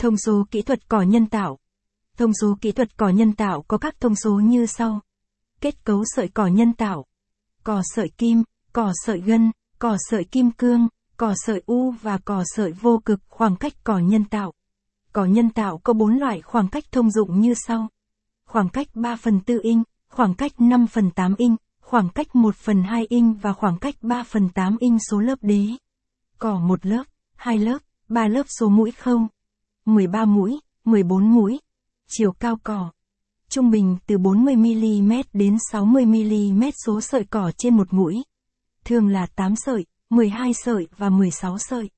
Thông số kỹ thuật cỏ nhân tạo. Thông số kỹ thuật cỏ nhân tạo có các thông số như sau. Kết cấu sợi cỏ nhân tạo. Cỏ sợi kim, cỏ sợi gân, cỏ sợi kim cương, cỏ sợi u và cỏ sợi vô cực khoảng cách cỏ nhân tạo. Cỏ nhân tạo có 4 loại khoảng cách thông dụng như sau. Khoảng cách 3 phần 4 inch, khoảng cách 5 phần 8 inch, khoảng cách 1 phần 2 inch và khoảng cách 3 phần 8 inch số lớp đế. Cỏ một lớp, hai lớp, ba lớp số mũi không. 13 mũi, 14 mũi. Chiều cao cỏ. Trung bình từ 40mm đến 60mm số sợi cỏ trên một mũi. Thường là 8 sợi, 12 sợi và 16 sợi.